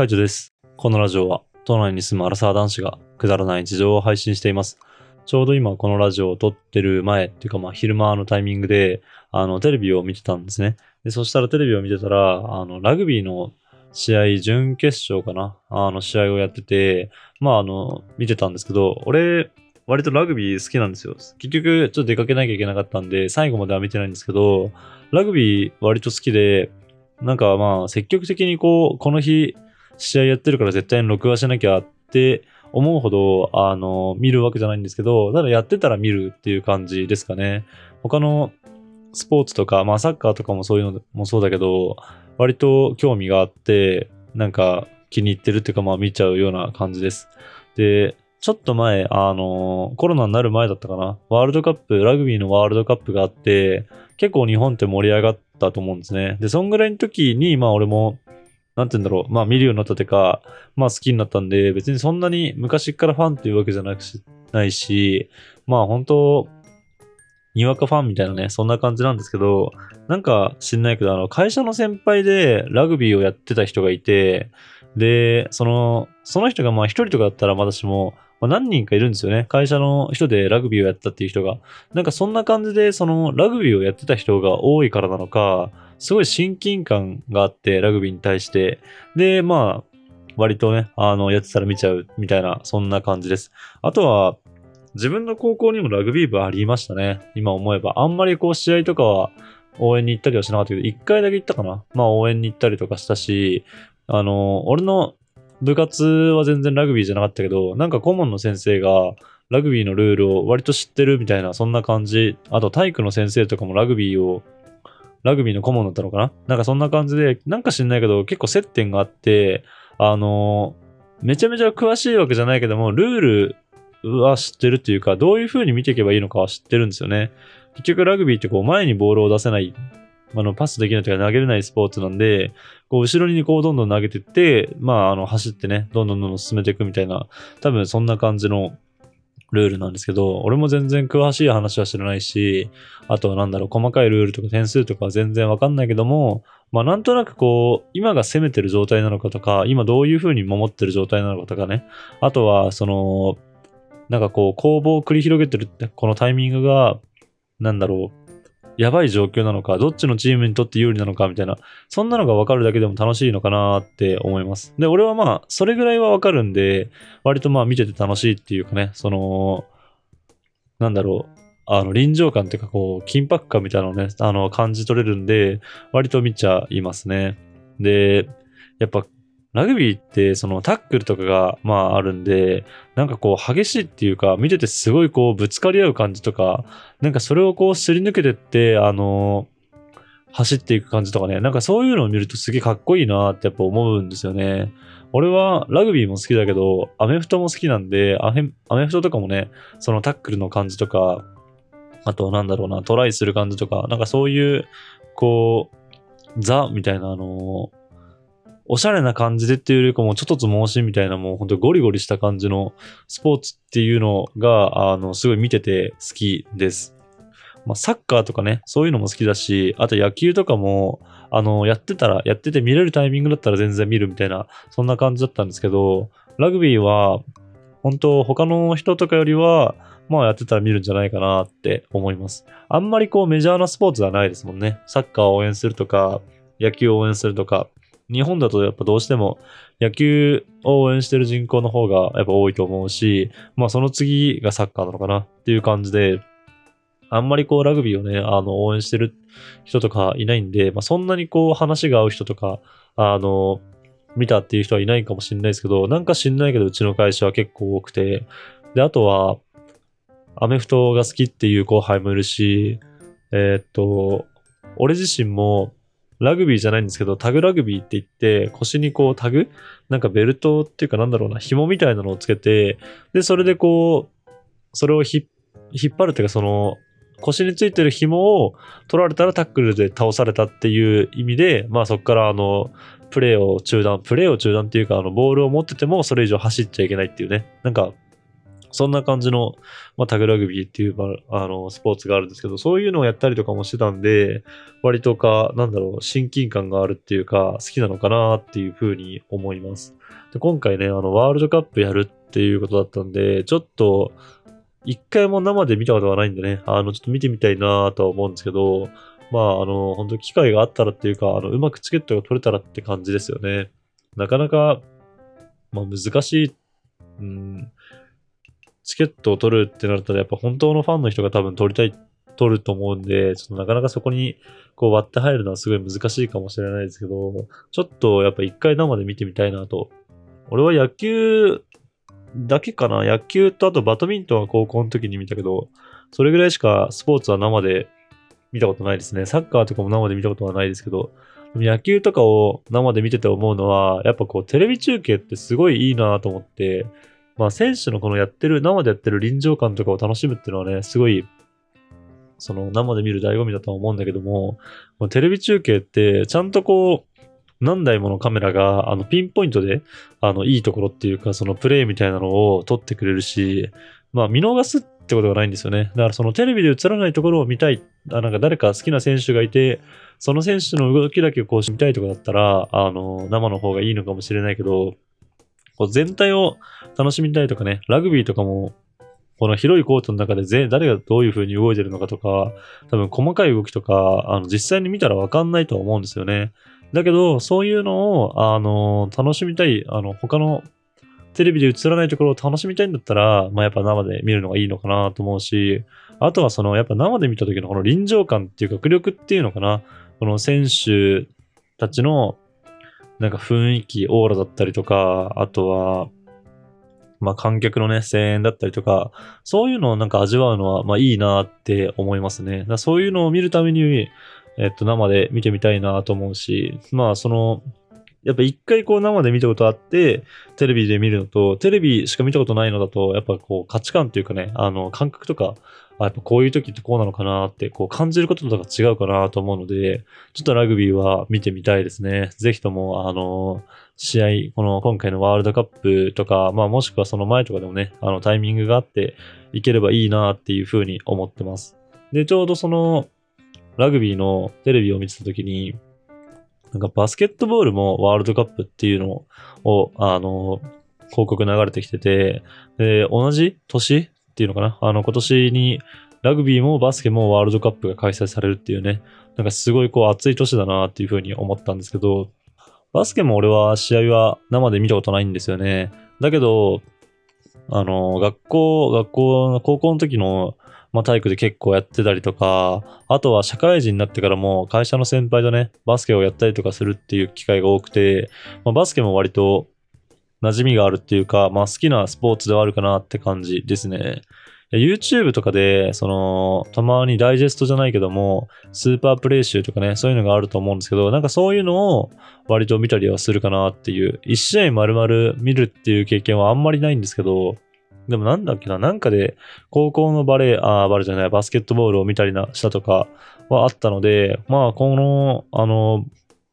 カイトです。このラジオは、都内に住むアラサー男子がくだらない事情を配信しています。ちょうど今このラジオを撮ってる前っていうかまあ昼間のタイミングで、あの、テレビを見てたんですね。で、そしたらテレビを見てたら、あの、ラグビーの試合、準決勝かな？あの、試合をやってて、まああの、見てたんですけど、俺、割とラグビー好きなんですよ。結局、ちょっと出かけなきゃいけなかったんで、最後までは見てないんですけど、ラグビー割と好きで、なんかまあ、積極的にこう、この日、試合やってるから絶対に録画しなきゃって思うほど、あの、見るわけじゃないんですけど、ただやってたら見るっていう感じですかね。他のスポーツとか、まあサッカーとかもそういうのもそうだけど、割と興味があって、なんか気に入ってるっていうかまあ見ちゃうような感じです。で、ちょっと前、あの、コロナになる前だったかな。ワールドカップ、ラグビーのワールドカップがあって、結構日本って盛り上がったと思うんですね。で、そんぐらいの時に、まあ俺も、なんて言うんだろう、まあ見るようになったというか、まあ好きになったんで、別にそんなに昔からファンっていうわけじゃなくしないし、まあ本当にわかファンみたいなね、そんな感じなんですけど、なんか知んないけど、あの、会社の先輩でラグビーをやってた人がいて、で、その、その人がまあ一人とかだったら私も、まあ、何人かいるんですよね。会社の人でラグビーをやったっていう人が。なんかそんな感じで、そのラグビーをやってた人が多いからなのか、すごい親近感があって、ラグビーに対して。で、まあ、割とね、あの、やってたら見ちゃうみたいな、そんな感じです。あとは、自分の高校にもラグビー部ありましたね。今思えば。あんまりこう試合とかは応援に行ったりはしなかったけど、一回だけ行ったかな。まあ応援に行ったりとかしたし、あの、俺の部活は全然ラグビーじゃなかったけど、なんか顧問の先生がラグビーのルールを割と知ってるみたいな、そんな感じ。あと体育の先生とかもラグビーを、ラグビーの顧問だったのかな？なんかそんな感じで、なんか知んないけど結構接点があって、あの、めちゃめちゃ詳しいわけじゃないけども、ルールは知ってるっていうか、どういう風に見ていけばいいのかは知ってるんですよね。結局ラグビーってこう前にボールを出せない、あのパスできないというか投げれないスポーツなんで、こう後ろにこうどんどん投げてって、まああの走ってね、どんどんどんどん進めていくみたいな、多分そんな感じのルールなんですけど、俺も全然詳しい話は知らないし、あとはなんだろう、細かいルールとか点数とかは全然わかんないけども、まあなんとなくこう、今が攻めてる状態なのかとか、今どういう風に守ってる状態なのかとかね、あとはその、なんかこう、攻防を繰り広げてるって、このタイミングが、なんだろう、やばい状況なのか、どっちのチームにとって有利なのかみたいな、そんなのが分かるだけでも楽しいのかなって思います。で、俺はまあ、それぐらいは分かるんで、割とまあ見てて楽しいっていうかね、その、なんだろう、あの、臨場感っていうかこう、緊迫感みたいなのをね、あの、感じ取れるんで、割と見ちゃいますね。で、やっぱ、ラグビーって、そのタックルとかが、まああるんで、なんかこう激しいっていうか、見ててすごいこうぶつかり合う感じとか、なんかそれをこうすり抜けてって、あの走っていく感じとかね、なんかそういうのを見るとすげえかっこいいなってやっぱ思うんですよね。俺はラグビーも好きだけど、アメフトも好きなんで、アメアメフトとかもね、そのタックルの感じとか、あとなんだろうな、トライする感じとか、なんかそういう、こう、ザみたいなあのおしゃれな感じでっていうよりかも、ちょっとつ盲信みたいな、もう本当ゴリゴリした感じのスポーツっていうのが、あの、すごい見てて好きです。まあ、サッカーとかね、そういうのも好きだし、あと野球とかも、あの、やってたら、やってて見れるタイミングだったら全然見るみたいな、そんな感じだったんですけど、ラグビーは、本当他の人とかよりは、まあやってたら見るんじゃないかなって思います。あんまりこうメジャーなスポーツではないですもんね。サッカーを応援するとか、野球を応援するとか、日本だとやっぱどうしても野球を応援してる人口の方がやっぱ多いと思うし、まあその次がサッカーなのかなっていう感じで、あんまりこうラグビーをね、あの応援してる人とかいないんで、まあそんなにこう話が合う人とか、あの、見たっていう人はいないかもしれないですけど、なんか知んないけどうちの会社は結構多くて、で、あとは、アメフトが好きっていう後輩もいるし、えーっと、俺自身もラグビーじゃないんですけど、タグラグビーって言って、腰にこうタグなんかベルトっていうかなんだろうな、紐みたいなのをつけて、で、それでこう、それを引っ張るっていうか、その、腰についてる紐を取られたらタックルで倒されたっていう意味で、まあそこからあの、プレーを中断、プレーを中断っていうか、あの、ボールを持っててもそれ以上走っちゃいけないっていうね。なんか、そんな感じの、まあ、タグラグビーっていう、あの、スポーツがあるんですけど、そういうのをやったりとかもしてたんで、割とか、なんだろう、親近感があるっていうか、好きなのかなっていうふうに思います。で、今回ね、あの、ワールドカップやるっていうことだったんで、ちょっと、一回も生で見たことがないんでね、あの、ちょっと見てみたいなとは思うんですけど、まあ、あの、本当機会があったらっていうか、あの、うまくチケットが取れたらって感じですよね。なかなか、まあ、難しい、うん、チケットを取るってなったら、やっぱ本当のファンの人が多分取りたい、取ると思うんで、ちょっとなかなかそこにこう割って入るのはすごい難しいかもしれないですけど、ちょっとやっぱ一回生で見てみたいなと。俺は野球だけかな？野球とあとバドミントンは高校の時に見たけど、それぐらいしかスポーツは生で見たことないですね。サッカーとかも生で見たことはないですけど、野球とかを生で見てて思うのは、やっぱこうテレビ中継ってすごいいいなと思って、まあ選手のこのやってる、生でやってる臨場感とかを楽しむっていうのはね、すごい、その生で見る醍醐味だとは思うんだけども、テレビ中継ってちゃんとこう、何台ものカメラが、あの、ピンポイントで、あの、いいところっていうか、そのプレイみたいなのを撮ってくれるし、まあ、見逃すってことがないんですよね。だから、そのテレビで映らないところを見たい、あなんか誰か好きな選手がいて、その選手の動きだけをこう見たいとかだったら、あの、生の方がいいのかもしれないけど、こう全体を楽しみたいとかね、ラグビーとかも、この広いコートの中でぜ誰がどういう風に動いてるのかとか、多分細かい動きとか、あの実際に見たらわかんないとは思うんですよね。だけど、そういうのを、あの、楽しみたい、あの、他のテレビで映らないところを楽しみたいんだったら、まあ、やっぱ生で見るのがいいのかなと思うし、あとはその、やっぱ生で見た時のこの臨場感っていうか、迫力っていうのかな。この選手たちのなんか雰囲気、オーラだったりとか、あとは、まあ観客のね、声援だったりとか、そういうのをなんか味わうのは、まあいいなって思いますね。だそういうのを見るために、えっと、生で見てみたいなと思うし、まあその、やっぱ一回こう生で見たことあって、テレビで見るのと、テレビしか見たことないのだと、やっぱこう価値観っていうかね、あの感覚とか、やっぱこういう時ってこうなのかなって、こう感じることとか違うかなと思うので、ちょっとラグビーは見てみたいですね。ぜひとも、あの、試合、この今回のワールドカップとか、まあもしくはその前とかでもね、あのタイミングがあっていければいいなっていうふうに思ってます。で、ちょうどその、ラグビーのテレビを見てた時に、なんかバスケットボールもワールドカップっていうのを、あの、広告流れてきてて、で、同じ年っていうのかな？あの、今年にラグビーもバスケもワールドカップが開催されるっていうね、なんかすごいこう熱い年だなっていうふうに思ったんですけど、バスケも俺は試合は生で見たことないんですよね。だけど、あの、学校、学校、高校の時の、まあ、体育で結構やってたりとか、あとは社会人になってからも会社の先輩とね、バスケをやったりとかするっていう機会が多くて、まあ、バスケも割と馴染みがあるっていうか、まあ好きなスポーツではあるかなって感じですね。YouTube とかで、その、たまにダイジェストじゃないけども、スーパープレイ集とかね、そういうのがあると思うんですけど、なんかそういうのを割と見たりはするかなっていう、一試合丸々見るっていう経験はあんまりないんですけど、でもなんだっけな、なんかで高校のバレー、あバレーじゃない、バスケットボールを見たりなしたとかはあったので、まあこの、あの、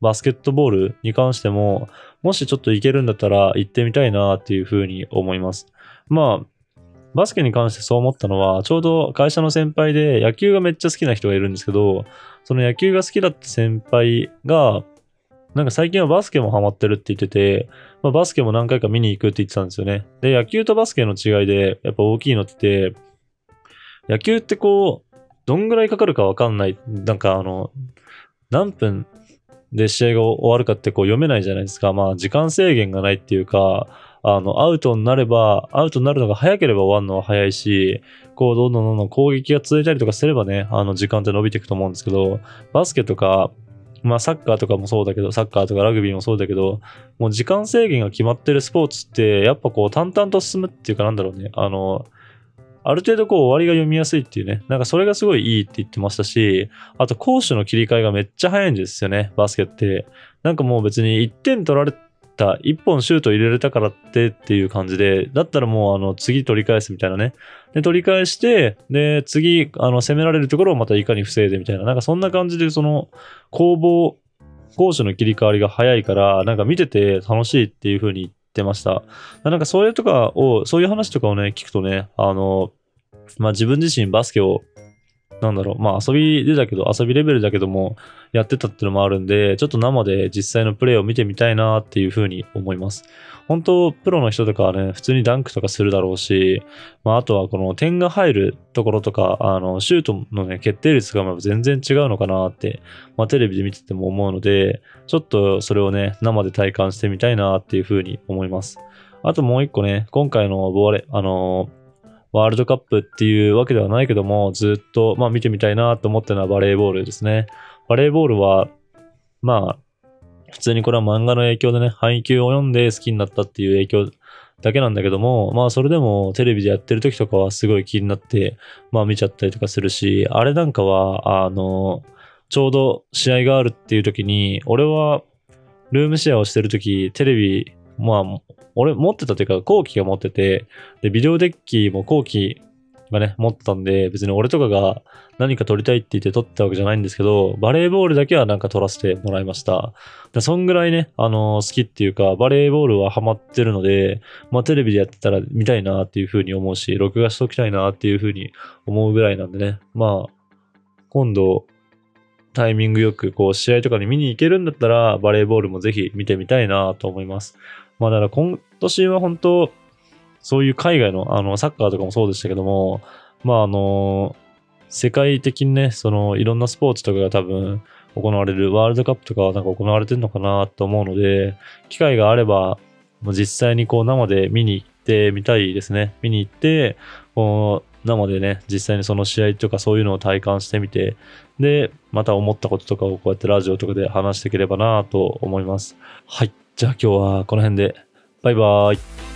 バスケットボールに関しても、もしちょっと行けるんだったら行ってみたいなっていうふうに思います。まあ、バスケに関してそう思ったのは、ちょうど会社の先輩で野球がめっちゃ好きな人がいるんですけど、その野球が好きだった先輩が、なんか最近はバスケもハマってるって言ってて、まあ、バスケも何回か見に行くって言ってたんですよね。で、野球とバスケの違いで、やっぱ大きいのって、野球ってこう、どんぐらいかかるかわかんない。なんかあの、何分で、試合が終わるかってこう読めないじゃないですか。まあ、時間制限がないっていうか、あの、アウトになれば、アウトになるのが早ければ終わるのは早いし、こう、どんどんどんどん攻撃が続いたりとかすればね、あの、時間って伸びていくと思うんですけど、バスケとか、まあ、サッカーとかもそうだけど、サッカーとかラグビーもそうだけど、もう時間制限が決まってるスポーツって、やっぱこう、淡々と進むっていうかなんだろうね、あの、ある程度こう終わりが読みやすいっていうね。なんかそれがすごいいいって言ってましたし、あと攻守の切り替えがめっちゃ早いんですよね、バスケって。なんかもう別に1点取られてた、1本シュート入れれたからってっていう感じで、だったらもうあの次取り返すみたいなね。で、取り返して、で、次、あの攻められるところをまたいかに防いでみたいな。なんかそんな感じでその攻防、攻守の切り替わりが早いから、なんか見てて楽しいっていう風に言ってました。なんかそれとかを、そういう話とかをね、聞くとね、あの、まあ自分自身バスケをなんだろう、まあ遊びでだけど、遊びレベルだけども、やってたっていうのもあるんで、ちょっと生で実際のプレイを見てみたいなっていうふうに思います。本当、プロの人とかはね、普通にダンクとかするだろうし、まああとはこの点が入るところとか、あの、シュートのね、決定率が全然違うのかなって、まあテレビで見てても思うので、ちょっとそれをね、生で体感してみたいなっていうふうに思います。あともう一個ね、今回のボーレ、あのーワールドカップっていうわけではないけども、ずっと、まあ見てみたいなと思ったのはバレーボールですね。バレーボールは、まあ、普通にこれは漫画の影響でね、配給を読んで好きになったっていう影響だけなんだけども、まあそれでもテレビでやってる時とかはすごい気になって、まあ見ちゃったりとかするし、あれなんかは、あの、ちょうど試合があるっていう時に、俺はルームシェアをしてる時、テレビ、まあ俺持ってたというか、後期が持ってて、で、ビデオデッキも後期がね、持ってたんで、別に俺とかが何か撮りたいって言って撮ったわけじゃないんですけど、バレーボールだけはなんか撮らせてもらいました。でそんぐらいね、あのー、好きっていうか、バレーボールはハマってるので、まあテレビでやってたら見たいなっていう風に思うし、録画しときたいなっていう風に思うぐらいなんでね、まあ、今度、タイミングよくこう試合とかに見に行けるんだったらバレーボールもぜひ見てみたいなと思います。まあだから今年は本当、そういう海外のあのサッカーとかもそうでしたけども、まああの、世界的にね、そのいろんなスポーツとかが多分行われるワールドカップとかはなんか行われてるのかなと思うので、機会があれば、もう実際にこう生で見に行ってみたいですね。見に行って、こう生でね、実際にその試合とかそういうのを体感してみて、で、また思ったこととかをこうやってラジオとかで話していければなと思います。はい。じゃあ今日はこの辺で、バイバーイ。